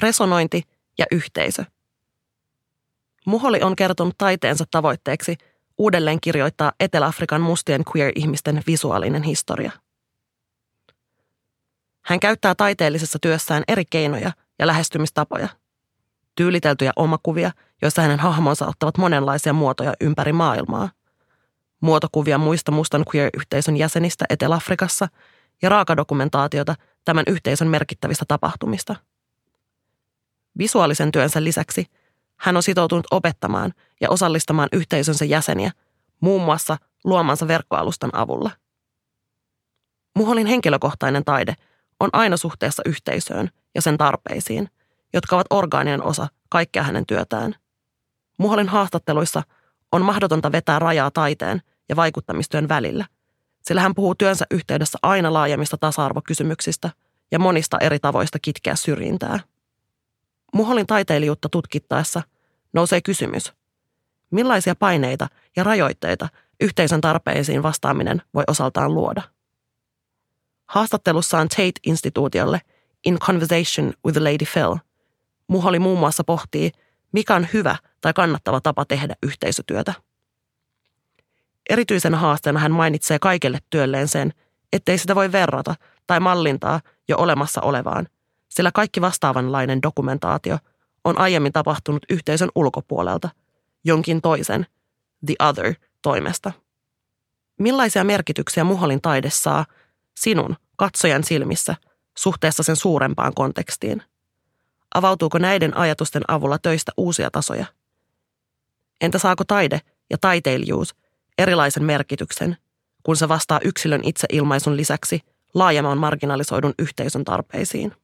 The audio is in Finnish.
resonointi ja yhteisö. Muholi on kertonut taiteensa tavoitteeksi uudelleen kirjoittaa Etelä-Afrikan mustien queer-ihmisten visuaalinen historia. Hän käyttää taiteellisessa työssään eri keinoja ja lähestymistapoja. Tyyliteltyjä omakuvia, joissa hänen hahmonsa ottavat monenlaisia muotoja ympäri maailmaa. Muotokuvia muista mustan queer-yhteisön jäsenistä Etelä-Afrikassa ja raakadokumentaatiota tämän yhteisön merkittävistä tapahtumista. Visuaalisen työnsä lisäksi hän on sitoutunut opettamaan ja osallistamaan yhteisönsä jäseniä, muun muassa luomansa verkkoalustan avulla. Muholin henkilökohtainen taide on aina suhteessa yhteisöön ja sen tarpeisiin, jotka ovat orgaaninen osa kaikkea hänen työtään. Muholin haastatteluissa on mahdotonta vetää rajaa taiteen ja vaikuttamistyön välillä, sillä hän puhuu työnsä yhteydessä aina laajemmista tasa-arvokysymyksistä ja monista eri tavoista kitkeä syrjintää. Muholin taiteilijuutta tutkittaessa nousee kysymys, millaisia paineita ja rajoitteita yhteisön tarpeisiin vastaaminen voi osaltaan luoda. Haastattelussaan Tate-instituutiolle In Conversation with Lady Phil, Muholi muun muassa pohtii, mikä on hyvä tai kannattava tapa tehdä yhteisötyötä. Erityisen haasteena hän mainitsee kaikelle työlleen sen, ettei sitä voi verrata tai mallintaa jo olemassa olevaan, sillä kaikki vastaavanlainen dokumentaatio on aiemmin tapahtunut yhteisön ulkopuolelta, jonkin toisen, the other, toimesta. Millaisia merkityksiä Muholin taide saa sinun, katsojan silmissä, suhteessa sen suurempaan kontekstiin? Avautuuko näiden ajatusten avulla töistä uusia tasoja? Entä saako taide ja taiteilijuus erilaisen merkityksen, kun se vastaa yksilön itseilmaisun lisäksi laajemman marginalisoidun yhteisön tarpeisiin?